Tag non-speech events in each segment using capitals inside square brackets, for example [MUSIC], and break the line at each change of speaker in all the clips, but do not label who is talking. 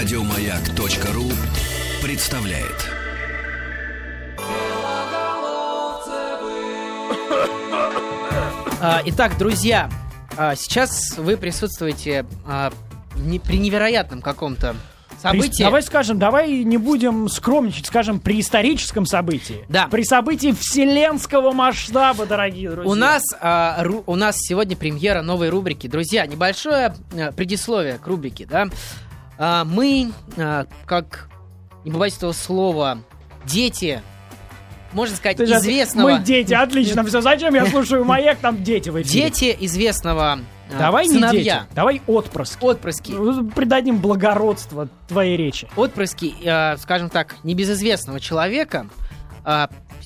Радиомаяк.ру представляет.
А, Итак, друзья, а, сейчас вы присутствуете а, при невероятном каком-то событии.
Давай скажем, давай не будем скромничать, скажем, при историческом событии.
Да.
При событии вселенского масштаба, дорогие друзья.
У нас, а, ру- у нас сегодня премьера новой рубрики. Друзья, небольшое а, предисловие к рубрике, да. А, мы, а, как, не побоюсь этого слова, дети, можно сказать,
Ты
известного...
Мы дети, отлично, все. Зачем я слушаю маяк, там дети в эфире.
Дети известного а,
Давай не
сыновья,
дети, давай отпрыски.
отпрыски.
Придадим благородство твоей речи.
отпрыски, э, скажем так, небезызвестного человека,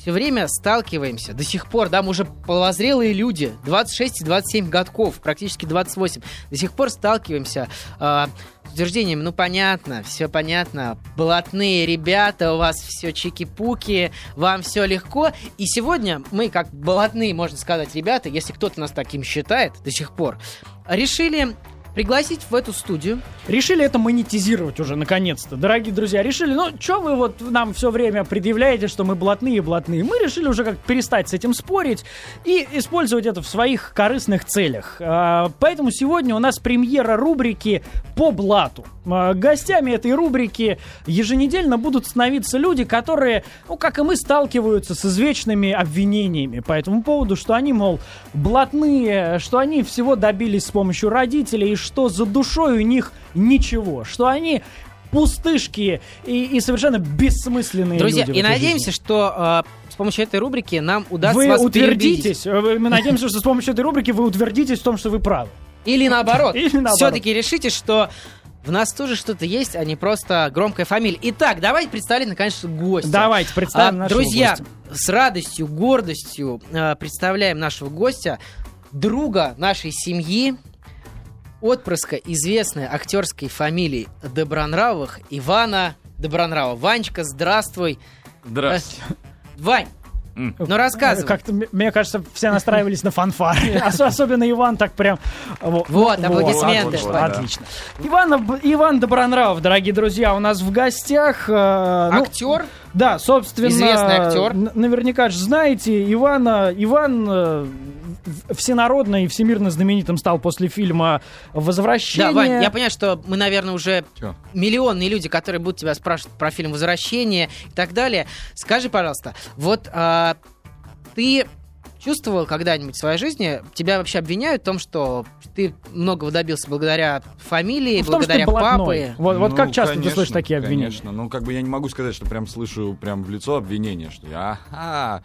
все время сталкиваемся, до сих пор, да, мы уже половозрелые люди, 26 и 27 годков, практически 28, до сих пор сталкиваемся э, с утверждением, ну понятно, все понятно, блатные ребята, у вас все чики-пуки, вам все легко, и сегодня мы, как блатные, можно сказать, ребята, если кто-то нас таким считает до сих пор, решили пригласить в эту студию
Решили это монетизировать уже, наконец-то. Дорогие друзья, решили, ну, что вы вот нам все время предъявляете, что мы блатные, блатные. Мы решили уже как перестать с этим спорить и использовать это в своих корыстных целях. А, Поэтому сегодня у нас премьера рубрики «По блату». А, Гостями этой рубрики еженедельно будут становиться люди, которые, ну, как и мы, сталкиваются с извечными обвинениями по этому поводу, что они, мол, блатные, что они всего добились с помощью родителей, и что за душой у них ничего, что они пустышки и, и совершенно бессмысленные
Друзья,
люди
и надеемся,
жизни.
что э, с помощью этой рубрики нам удастся
вы
вас
утвердитесь, э, вы- мы надеемся, что с помощью этой рубрики вы утвердитесь в том, что вы правы.
Или наоборот. [LAUGHS]
Или наоборот.
Все-таки решите, что в нас тоже что-то есть, а не просто громкая фамилия. Итак, давайте представить, наконец, гостя.
Давайте представим
А,
нашего
Друзья,
гостя.
с радостью, гордостью э, представляем нашего гостя, друга нашей семьи, отпрыска известной актерской фамилии Добронравовых Ивана Добронравова. Ванечка, здравствуй.
Здрасте.
Э, Вань,
М.
ну рассказывай.
Как-то, мне кажется, все настраивались на фанфары. [LAUGHS] Ос- Особенно Иван так прям...
Вот, аплодисменты.
вот,
Да.
Отлично. Иван, Об- Иван Добронравов, дорогие друзья, у нас в гостях. э, ну,
Актер,
Да, собственно...
Известный актер.
Наверняка же знаете, Ивана, Иван э, всенародно и всемирно знаменитым стал после фильма «Возвращение».
Да, Вань, я понимаю, что мы, наверное, уже
Чё?
миллионные люди, которые будут тебя спрашивать про фильм «Возвращение» и так далее. Скажи, пожалуйста, вот а, ты чувствовал когда-нибудь в своей жизни, тебя вообще обвиняют в том, что ты многого добился благодаря фамилии,
Ну, том,
благодаря
блатной.
папе?
Вот, вот
Ну,
как часто
конечно,
ты слышишь такие обвинения?
Конечно, ну как бы я не могу сказать, что прям слышу прям в лицо обвинения, что я, ага,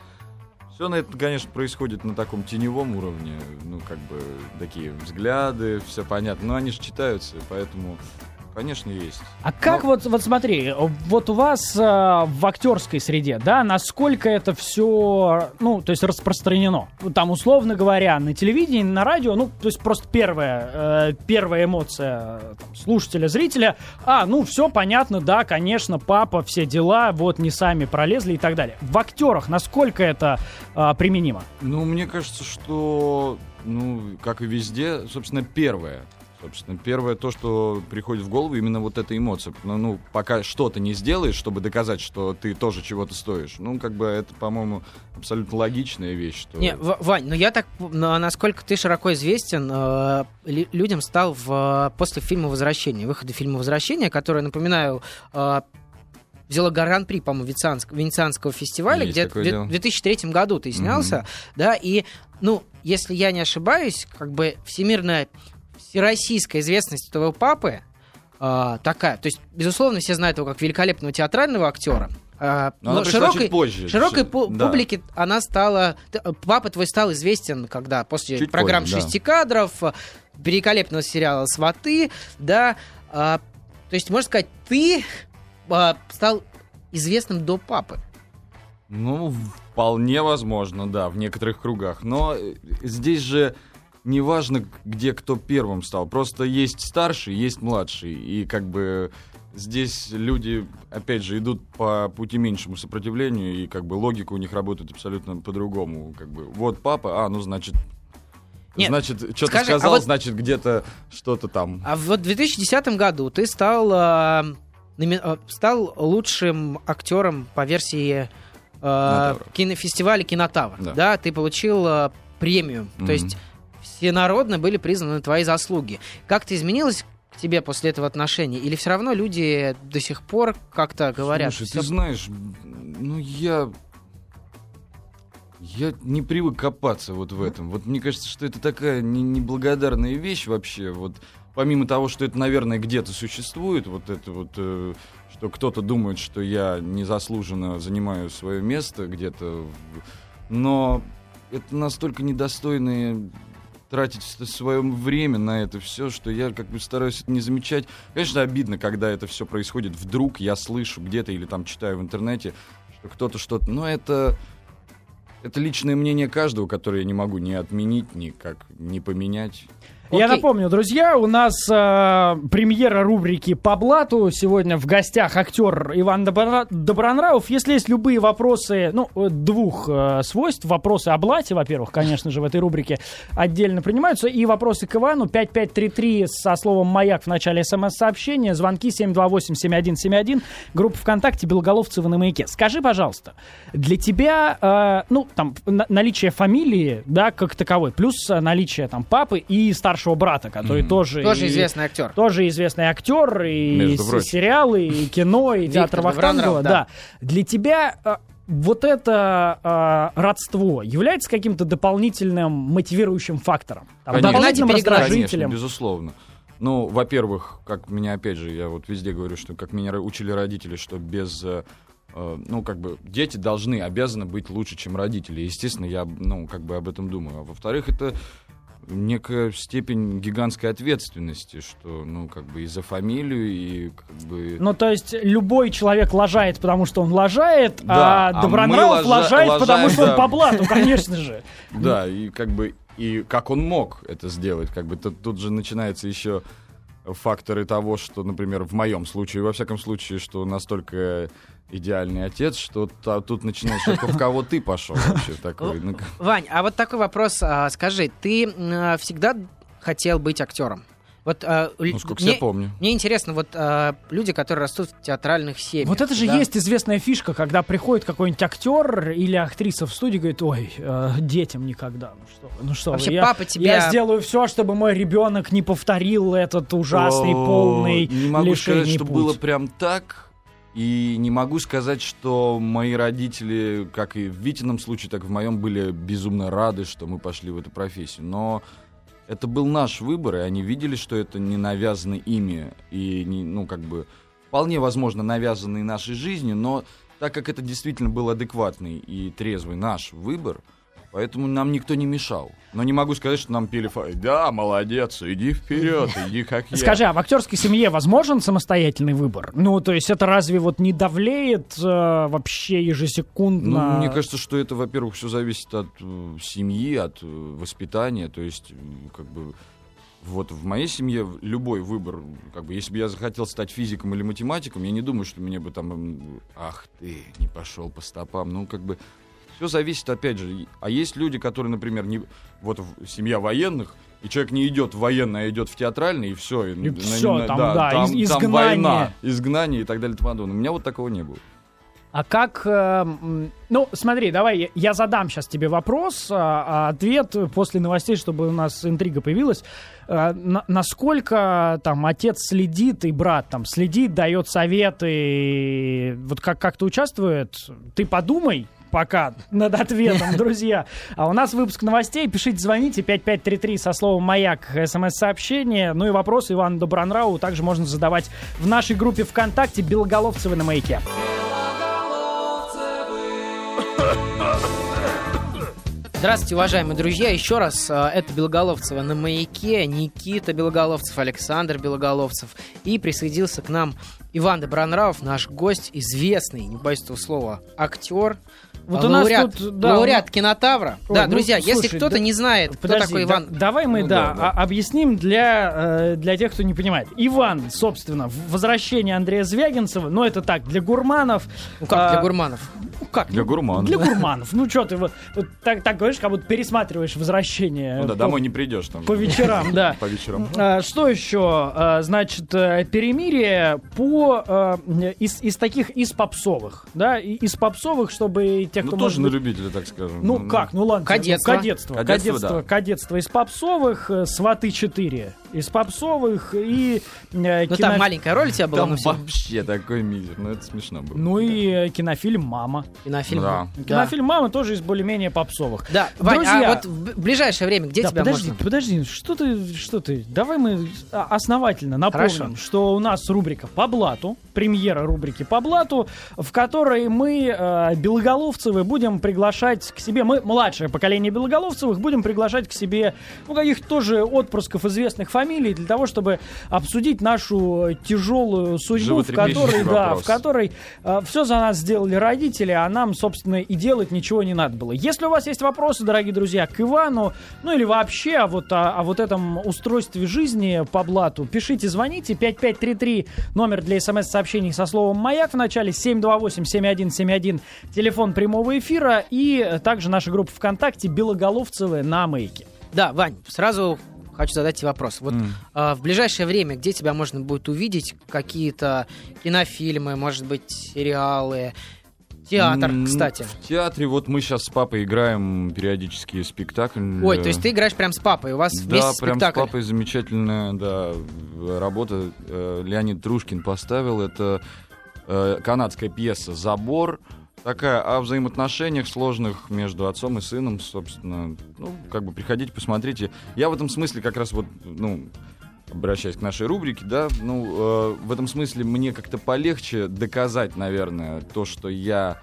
все на это, конечно, происходит на таком теневом уровне, ну как бы такие взгляды, все понятно, но они же читаются, поэтому, конечно, есть.
А как
Ну-
вот, вот смотри, вот у вас э, в актерской среде, да, насколько это все, ну, то есть распространено? Там, условно говоря, на телевидении, на радио, ну, то есть просто первая, э, первая эмоция э, там, слушателя, зрителя, а, ну, все понятно, да, конечно, папа, все дела, вот не сами пролезли и так далее. В актерах насколько это э, применимо?
Ну, мне кажется, что, ну, как и везде, собственно, первое. Собственно, первое то, что приходит в голову, именно вот эта эмоция. Ну, ну, пока что-то не сделаешь, чтобы доказать, что ты тоже чего-то стоишь. Ну, как бы это, по-моему, абсолютно логичная вещь. Что...
Не, Вань, ну я так, ну, насколько ты широко известен, э, людям стал в, после фильма «Возвращение», выхода фильма «Возвращение», который, напоминаю, э, взяла гран-при, по-моему, Венецианск- Венецианского фестиваля,
Есть
где в две-
дело.
в 2003 году ты снялся, да, и, ну, если я не ошибаюсь, как бы всемирная, всероссийская известность твоего папы э, такая, то есть, безусловно, все знают его как великолепного театрального актера, э,
Но
но широкой,
чуть позже.
Широкой
да.
публике она стала... Папа твой стал известен, когда после
Чуть
программ
позже, да.
«Шести кадров», э, великолепного сериала «Сваты», да, а, то есть, можно сказать, ты а, стал известным до папы.
Ну, вполне возможно, да, в некоторых кругах. Но э, здесь же не важно, где кто первым стал. Просто есть старший, есть младший. И как бы здесь люди, опять же, идут по пути меньшему сопротивлению, и как бы логика у них работает абсолютно по-другому. Как бы вот папа, а, ну значит
Нет,
значит, что-то
скажи, а
сказал,
вот-
значит, где-то что-то там.
А вот в 2010 году ты стал, э, стал лучшим актером по версии э, кинофестиваля Кинотавр. Да.
Да.
ты получил э, премию. То
Мгм.
есть всенародно были признаны твои заслуги. Как-то изменилось к тебе после этого отношение? Или все равно люди до сих пор как-то говорят?
Слушай,
«Всё
ты знаешь, ну я... Я не привык копаться вот в этом. Вот мне кажется, что это такая не- неблагодарная вещь вообще. Вот помимо того, что это, наверное, где-то существует, вот это вот, э, что кто-то думает, что я незаслуженно занимаю свое место где-то, но это настолько недостойные тратить свое время на это все, что я как бы стараюсь это не замечать. Конечно, обидно, когда это все происходит вдруг, я слышу где-то или там читаю в интернете, что кто-то что-то... Но это... Это личное мнение каждого, которое я не могу ни отменить, ни как не поменять.
Я напомню, друзья, у нас э, премьера рубрики «По блату». Сегодня в гостях актер Иван Добра- Добронравов. Если есть любые вопросы, ну, э, двух э, свойств, вопросы о блате, во-первых, конечно же, в этой рубрике отдельно принимаются, и вопросы к Ивану 5533 со словом «Маяк» в начале смс-сообщения, звонки 728-7171, группа ВКонтакте «Белоголовцева на маяке». Скажи, пожалуйста, для тебя, э, ну, там, на- наличие фамилии, да, как таковой, плюс э, наличие там папы и старшего брата, который
Мгм.
тоже...
Тоже
и-
известный актер.
тоже известный актер, и с- сериалы, и кино, и театр Вахтангова.
да.
Да. Для тебя э, вот это э, родство является каким-то дополнительным мотивирующим фактором? Там,
Конечно.
дополнительным.
Конечно,
раздражителем?
безусловно. Ну, во-первых, как меня, опять же, я вот везде говорю, что как меня учили родители, что без... э, э, ну, как бы, дети должны, обязаны быть лучше, чем родители. Естественно, я, ну, как бы об этом думаю. А во-вторых, это некая степень гигантской ответственности, что, ну, как бы и за фамилию, и как бы...
Ну, то есть любой человек лажает, потому что он лажает,
Да,
а
а
Добронравов
лажа-
лажает, потому что он по блату, конечно же.
Да, и как бы и как он мог это сделать, как бы тут же начинается еще факторы того, что, например, в моем случае, во всяком случае, что настолько идеальный отец, что та- тут начинаешь, в кого ты пошел вообще [LAUGHS] такой?
Вань, а вот такой вопрос. а, скажи, ты всегда хотел быть актером? Вот, а, л-
ну, сколько
мне,
себя помню.
мне интересно, вот а, люди, которые растут в театральных семьях.
Вот это же
да?
есть известная фишка, когда приходит какой-нибудь актер или актриса в студию и говорит, ой, э, детям никогда, ну что, вы, ну что, вы,
Вообще,
я,
папа тебя...
я сделаю все, чтобы мой ребенок не повторил этот ужасный,
О,
полный
Не могу сказать, что
путь.
было прям так. И не могу сказать, что мои родители, как и в Витином случае, так и в моем, были безумно рады, что мы пошли в эту профессию. Но это был наш выбор, и они видели, что это не навязано ими. И, не, ну, как бы, вполне возможно, навязанный нашей жизнью, но так как это действительно был адекватный и трезвый наш выбор, поэтому нам никто не мешал. Но не могу сказать, что нам пели фа- «Да, молодец, иди вперед, [LAUGHS] иди как я».
Скажи, а в актерской семье возможен самостоятельный выбор? Ну, то есть это разве вот не давлеет э, вообще ежесекундно?
Ну, мне кажется, что это, во-первых, все зависит от э, семьи, от э, воспитания. То есть, м, как бы, вот в моей семье любой выбор, как бы, если бы я захотел стать физиком или математиком, я не думаю, что мне бы там, ах ты, не пошел по стопам. Ну, как бы, все зависит, опять же. А есть люди, которые, например, не, вот семья военных, и человек не идет в военный, а идет в театральный, и все.
И всё, там, да, из- изгнание.
война, изгнание и так далее и тому подобное. У меня вот такого не было.
А как... э, ну, смотри, давай я- я задам сейчас тебе вопрос, а, а ответ после новостей, чтобы у нас интрига появилась. Э, на- насколько там отец следит и брат там следит, дает советы, вот как, как-то участвует? Ты подумай, пока над ответом, [LAUGHS] друзья. А у нас выпуск новостей. Пишите, звоните 5533 со словом «Маяк» смс-сообщение. Ну и вопросы Ивану Добронраву также можно задавать в нашей группе ВКонтакте «Белоголовцевы на маяке».
Здравствуйте, уважаемые друзья. Еще раз, э, это Белоголовцева на маяке, Никита Белоголовцев, Александр Белоголовцев. И присоединился к нам Иван Добронравов, наш гость, известный, не боюсь этого слова, актер,
Вот
э,
у нас
лауреат,
тут, да,
лауреат кинотавра.
Ой,
да,
ну,
друзья, если
слушай,
кто-то
да-
не знает, кто
Подожди,
такой
да-
Иван...
давай мы,
Ну
да,
да, да.
а- объясним для, э, для тех, кто не понимает. Иван, собственно, возвращение Андрея Звягинцева, ну это так, для гурманов.
Ну как, для
а,
гурманов?
Ну как?
Для гурманов.
Для гурманов. Ну что ты вот, так, так говоришь, как будто пересматриваешь «Возвращение».
Ну да,
по-
домой не придешь там.
По вечерам, [LAUGHS] да.
По вечерам.
А, Что еще? А, Значит, э, перемирие по э, из, из таких из попсовых, да, из попсовых, чтобы те,
Ну
кто
тоже
может
на любителя, так скажем.
Ну как, ну ладно.
Кадетство.
ну, Кадетство.
Кадетство,
Кадетство,
да.
кадетство из попсовых, э, сваты 4 из попсовых и э,
Ну
кино-
там маленькая роль у тебя была,
Там
ну все.
вообще такой мизер. Ну это смешно было.
Ну и э, кинофильм «Мама».
Кинофильм.
Да.
Да.
Кинофильм «Мама» тоже из более-менее попсовых.
Да, Вань,
Друзья.
а вот в ближайшее время где
Да,
тебя
подожди,
можно?
подожди, что ты, что ты? Давай мы а, основательно напомним,
Хорошо.
что у нас рубрика по блату, премьера рубрики по блату, в которой мы э, белоголовцевы будем приглашать к себе, мы младшее поколение белоголовцевых будем приглашать к себе, ну каких тоже отпрысков известных фамилий для того, чтобы обсудить нашу тяжелую судьбу, в которой, да,
вопрос.
в которой все за нас сделали родители, а нам, собственно, и делать ничего не надо было. Если у вас есть вопросы, дорогие друзья, к Ивану, ну или вообще о вот, о, о вот этом устройстве жизни по блату, пишите, звоните, 5533, номер для смс-сообщений со словом «Маяк» в начале, 728-7171, телефон прямого эфира и также наша группа ВКонтакте «Белоголовцевы на маяке».
Да, Вань, сразу хочу задать тебе вопрос. Вот
М.
а, в ближайшее время где тебя можно будет увидеть? Какие-то кинофильмы, может быть, сериалы, театр, кстати.
В театре вот мы сейчас с папой играем периодически спектакль.
Ой,
э,
то есть ты играешь прям с папой, у вас
Да,
вместе
прям
спектакль.
с папой замечательная, да, работа. Э, Леонид Трушкин поставил. Это э, канадская пьеса «Забор». Такая о взаимоотношениях сложных между отцом и сыном, собственно. Ну, как бы приходите, посмотрите. Я в этом смысле как раз вот, ну, обращаясь к нашей рубрике, да, ну, э, в этом смысле мне как-то полегче доказать, наверное, то, что я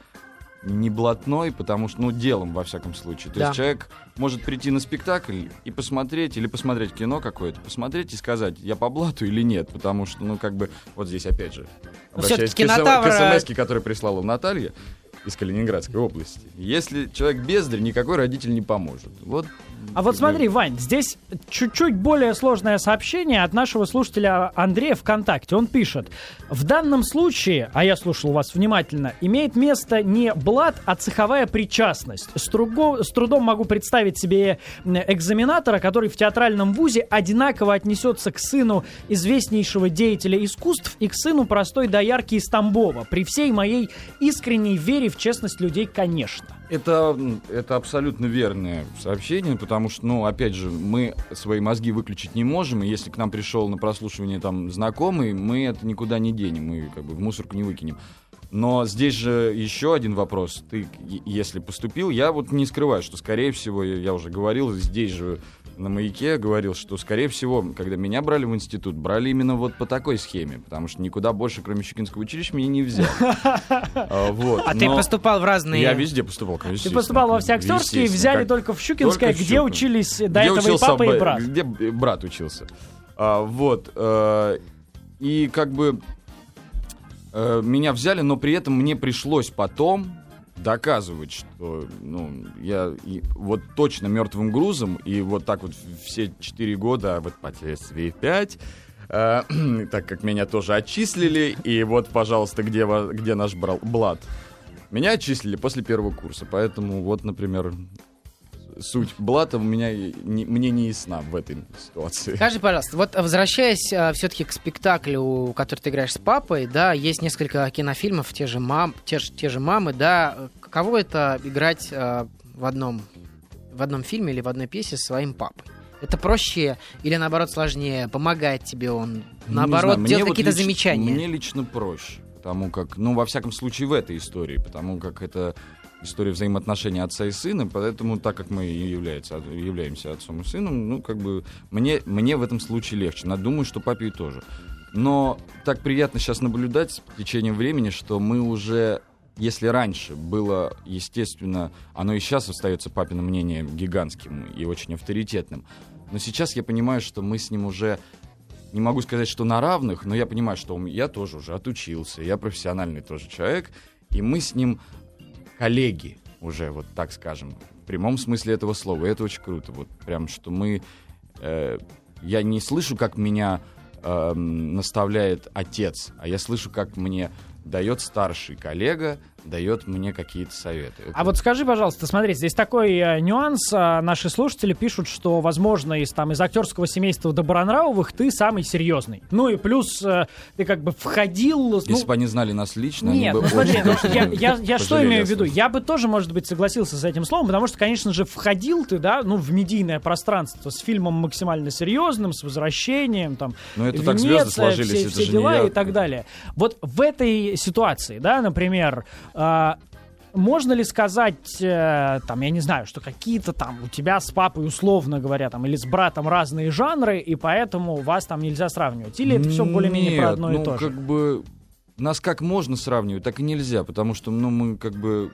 не блатной, потому что, ну, делом, во всяком случае. То
Да.
есть человек может прийти на спектакль и посмотреть, или посмотреть кино какое-то, посмотреть и сказать, я по блату или нет, потому что, ну, как бы, вот здесь опять же,
Ну,
обращаясь
всё-таки
к, СМ
кинотавр,
к смс, которую прислала Наталья из Калининградской области. Если человек бездарь, никакой родитель не поможет. Вот.
А вот смотри, Вань, здесь чуть-чуть более сложное сообщение от нашего слушателя Андрея ВКонтакте. Он пишет, в данном случае, а я слушал вас внимательно, имеет место не блат, а цеховая причастность. С, труго- с трудом могу представить себе экзаменатора, который в театральном вузе одинаково отнесется к сыну известнейшего деятеля искусств и к сыну простой доярки из Тамбова. При всей моей искренней вере в честность людей, конечно.
Это, это абсолютно верное сообщение, потому что, ну, опять же, мы свои мозги выключить не можем, и если к нам пришел на прослушивание там знакомый, мы это никуда не денем, мы как бы в мусорку не выкинем. Но здесь же еще один вопрос. Ты, если поступил, я вот не скрываю, что, скорее всего, я уже говорил, здесь же на маяке говорил, что, скорее всего, когда меня брали в институт, брали именно вот по такой схеме, потому что никуда больше, кроме Щукинского училища, меня не взяли. [LAUGHS] А, вот.
А ты поступал в разные...
Я везде поступал, конечно.
Ты поступал во и
Естественно,
взяли только в Щукинское, где учились до этого и папа, и брат.
Где брат учился. А, вот. э, и как бы э, меня взяли, но при этом мне пришлось потом доказывать, что ну, я и вот точно мертвым грузом, и вот так вот все четыре года, а вот впоследствии пять, э, [CLEARS THROAT] так как меня тоже отчислили, и вот, пожалуйста, где, где наш брал, блат? Меня отчислили после первого курса, поэтому вот, например, суть блата у меня не- мне не ясна в этой ситуации.
Скажи, пожалуйста, вот возвращаясь все-таки к спектаклю, который ты играешь с папой, да, есть несколько кинофильмов, те же, мам, те, же, те же мамы, да, каково это играть э, в, одном, в одном фильме или в одной пьесе со своим папой? Это проще или наоборот сложнее? Помогает тебе он? Наоборот, делать
вот
какие-то
лично-
замечания?
Мне лично проще, потому как, ну, во всяком случае, в этой истории, потому как это история взаимоотношений отца и сына, поэтому, так как мы является, являемся отцом и сыном, ну, как бы, мне, мне в этом случае легче. Но думаю, что папе и тоже. Но так приятно сейчас наблюдать с течением времени, что мы уже если раньше было, естественно, оно и сейчас остается папиным мнением гигантским и очень авторитетным, но сейчас я понимаю, что мы с ним уже не могу сказать, что на равных, но я понимаю, что я тоже уже отучился, я профессиональный тоже человек, и мы с ним коллеги уже, вот так скажем, в прямом смысле этого слова. И это очень круто. Вот прям, что мы... э, я не слышу, как меня эм, наставляет отец, а я слышу, как мне дает старший коллега дает мне какие-то советы.
А вот скажи, пожалуйста, смотри, здесь такой э, нюанс. А, Наши слушатели пишут, что, возможно, из, там, из актерского семейства Добронравовых ты самый серьезный. Ну и плюс э, ты как бы входил...
Если
ну,
бы они знали нас лично,
Нет, ну смотри, ну, я, я, я что имею в виду? Я бы тоже, может быть, согласился с этим словом, потому что, конечно же, входил ты, да, ну, в медийное пространство с фильмом максимально серьезным, с возвращением, там,
Ну, это так звезды
Венеция,
сложились,
все,
это
все дела и так далее. Вот в этой ситуации, да, например, можно ли сказать, э, там, я не знаю, что какие-то там у тебя с папой, условно говоря, там, или с братом разные жанры, и поэтому вас там нельзя сравнивать? Или это все более-менее про одно
ну,
и то же?
как бы нас как можно сравнивать, так и нельзя, потому что, ну, мы как бы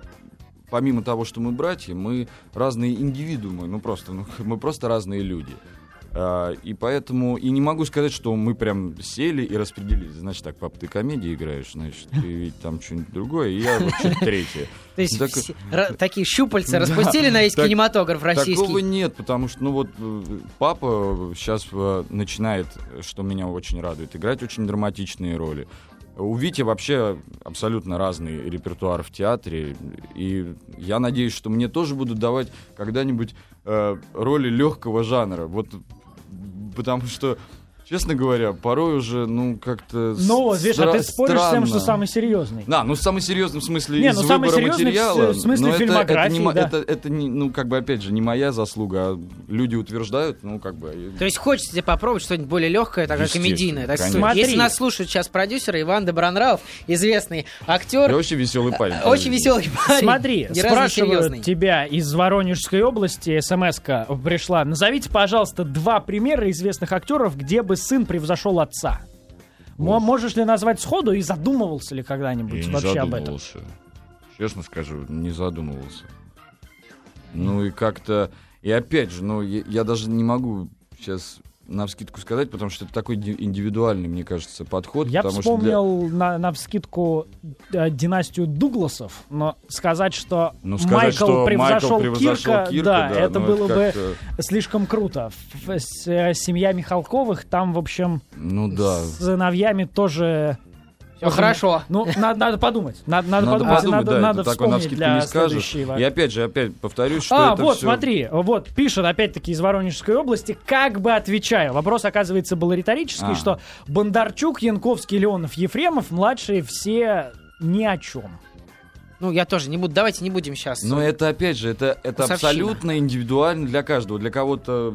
помимо того, что мы братья, мы разные индивидуумы, ну просто, ну, [LAUGHS] мы просто разные люди. А, и поэтому, и не могу сказать, что мы прям сели и распределились. Значит, так, пап, ты комедии играешь, значит, ты ведь там что-нибудь другое, и я вот что-то [LAUGHS] третье.
То есть
Так-
все- ра- такие щупальца [LAUGHS]
Да,
распустили на весь
так-
кинематограф российский.
Такого нет, потому что, ну вот, э, папа сейчас начинает, что меня очень радует, играть очень драматичные роли. У Вити вообще абсолютно разный репертуар в театре, и я надеюсь, что мне тоже будут давать когда-нибудь э, роли легкого жанра. Вот потому что, честно говоря, порой уже, ну, как-то...
Ну, видишь, а ты споришь с тем, что
странно.
самый серьезный.
Да, ну самый серьезный в смысле
Не,
из
ну, самый
выбора
серьезный в
материала.
в смысле
но это-
фильмографии,
это, не, мо-
да.
это, это не, ну, как бы, опять же, не моя заслуга, а люди утверждают, ну, как бы...
То есть хочется тебе попробовать что-нибудь более легкое, такое комедийное. Так
Смотри.
если нас слушают сейчас продюсеры, Иван Добронравов, известный актер,
Я очень веселый парень.
э, очень веселый парень.
Смотри, [LAUGHS]
ни не
спрашивают тебя из Воронежской области, смс-ка пришла. Назовите, пожалуйста, два примера известных актеров, где бы сын превзошел отца. Мо- Можешь ли назвать сходу и задумывался ли когда-нибудь
Я
вообще об этом?
Честно скажу, не задумывался. Ну и как-то... И опять же, ну, я, я даже не могу сейчас на вскидку сказать, потому что это такой ди- индивидуальный, мне кажется, подход.
Я
что для-
вспомнил на, на вскидку э, династию Дугласов, но сказать, что
Ну, сказать,
Майкл,
что
превзошел,
Майкл превзошел
Кирка,
Кирка,
да,
да,
это
ну,
было
это
бы слишком круто. С- э, семья Михалковых, там, в общем,
Ну да.
с сыновьями тоже...
Всё хорошо.
Ну, надо, надо подумать. Надо, надо,
Надо
подумать,
подумать,
надо,
да,
надо вспомнить для
не скажешь. И опять же, опять повторюсь, что
А,
это
вот,
всё-
смотри, вот, пишет опять-таки из Воронежской области, как бы отвечаю. Вопрос, оказывается, был риторический,
А.
что Бондарчук, Янковский, Леонов, Ефремов, младшие все ни о чем.
Ну, я тоже не буду, давайте не будем сейчас.
Но это, опять же, это, это абсолютно индивидуально для каждого. Для кого-то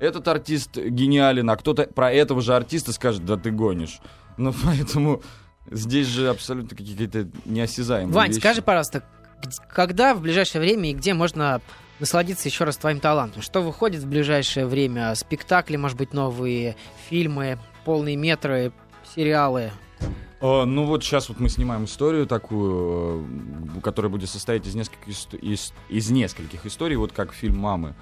этот артист гениален, а кто-то про этого же артиста скажет, да ты гонишь. Ну, [LAUGHS] поэтому здесь же абсолютно какие-то неосязаемые
Вань,
вещи.
скажи, пожалуйста, когда в ближайшее время и где можно насладиться еще раз твоим талантом? Что выходит в ближайшее время? Спектакли, может быть, новые, фильмы, полные метры, сериалы?
Э, ну вот сейчас вот мы снимаем историю такую, э, которая будет состоять из нескольких, из, из нескольких историй, вот как фильм «Мамы»,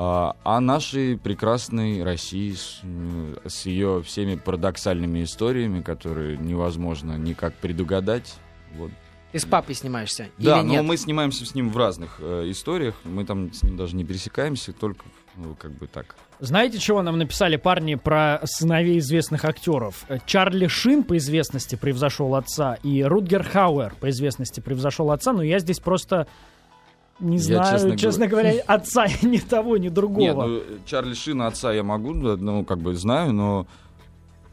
о нашей прекрасной России с, м, с ее всеми парадоксальными историями, которые невозможно никак предугадать. Вот.
Ты с папой снимаешься?
Да,
или
но
нет?
мы снимаемся с ним в разных э, историях, мы там с ним даже не пересекаемся, только ну, как бы так.
Знаете, чего нам написали парни про сыновей известных актеров? Э, Чарли Шин по известности превзошел отца, и Рутгер Хауэр по известности превзошел отца, но я здесь просто не
Я,
знаю, честно,
честно
говоря, [LAUGHS] отца ни того, ни другого.
Нет, ну, Чарли Шина отца я могу, ну, как бы знаю, но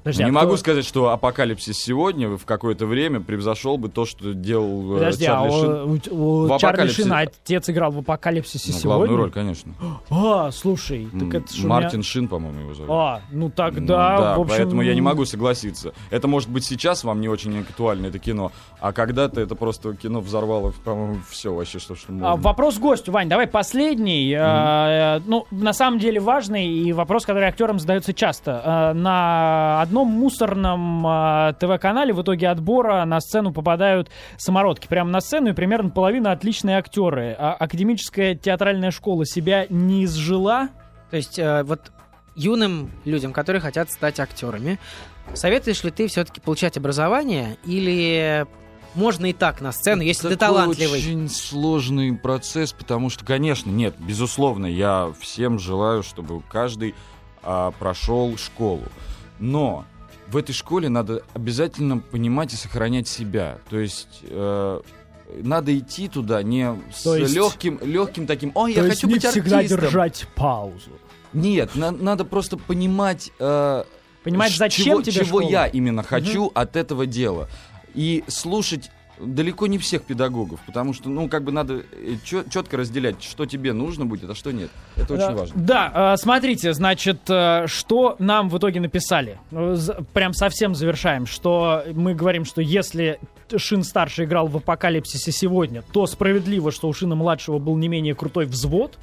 Подожди,
не
а
могу
кто-
сказать, что апокалипсис сегодня в какое-то время превзошел бы то, что делал э,
Подожди, а
Чарли Шин.
у, у
В
Чарли. Шина отец играл в «Апокалипсисе»
Ну,
сегодня?
главную роль, конечно.
А, слушай, так это ж у
Мартин
меня-
Шин, по-моему, его зовут.
А, ну тогда,
Ну да,
в общем...
поэтому я не могу согласиться. Это может быть сейчас вам не очень актуально, это кино, а когда-то это просто кино взорвало, по-моему, все вообще, что, что можно.
А, вопрос гостю, Вань, давай последний. Э, ну, на самом деле важный и вопрос, который актерам задается часто. Э, на одном мусорном э, ТВ-канале в итоге отбора на сцену попадают самородки. Прямо на сцену и примерно половина отличные актеры. А академическая театральная школа себя не изжила.
То есть э, вот юным людям, которые хотят стать актерами, советуешь ли ты все-таки получать образование или можно и так на сцену, если ты
Такой
талантливый?
очень сложный процесс, потому что, конечно, нет, безусловно, я всем желаю, чтобы каждый а, прошел школу. Но в этой школе надо обязательно понимать и сохранять себя. То есть э, надо идти туда не с
То есть-
легким, легким таким, ой,
То
я
есть
хочу
не
быть
всегда
артистом.
держать паузу.
Нет, на- надо просто понимать, э,
Понимать, зачем
чего,
тебе
чего
школа.
я именно хочу от этого дела. И слушать далеко не всех педагогов, потому что, ну, как бы надо четко разделять, что тебе нужно будет, а что нет. Это очень
Да,
важно.
Да, э, смотрите, значит, э, что нам в итоге написали. З- Прям совсем завершаем, что мы говорим, что если Шин старший играл в Апокалипсисе сегодня, то справедливо, что у Шина младшего был не менее крутой взвод.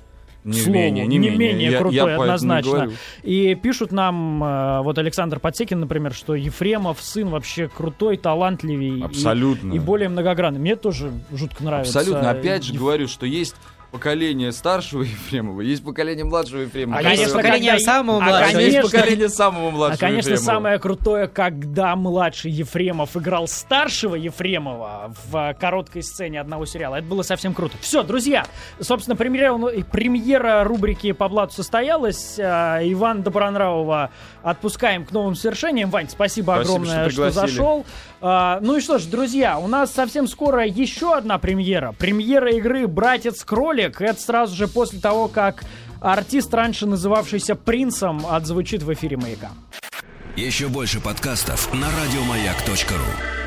Не
слову,
менее, не
не
менее.
менее
Я-
крутой,
я и
однозначно. И пишут нам, э, вот Александр Подсекин, например, что Ефремов сын вообще крутой, талантливый и-
Абсолютно.
и, более многогранный. Мне тоже жутко нравится.
Абсолютно. Опять же
Еф-
говорю, что есть поколение старшего Ефремова, есть поколение младшего Ефремова.
А,
Есть
конечно,
поколение
когда-
самого
а,
младшего,
А есть поколение самого младшего
А, конечно,
Ефремова.
самое крутое, когда младший Ефремов играл старшего Ефремова в э, короткой сцене одного сериала. Это было совсем круто. Все, друзья, собственно, премьера, премьера рубрики «По блату» состоялась. А, Иван Добронравова отпускаем к новым свершениям. Вань, спасибо,
Спасибо,
огромное,
что
что, зашел. А, ну и что ж, друзья, у нас совсем скоро еще одна премьера. Премьера игры «Братец-кролик». Это сразу же после того, как артист, раньше называвшийся «Принцем», отзвучит в эфире «Маяка».
Еще больше подкастов на радиомаяк.ру.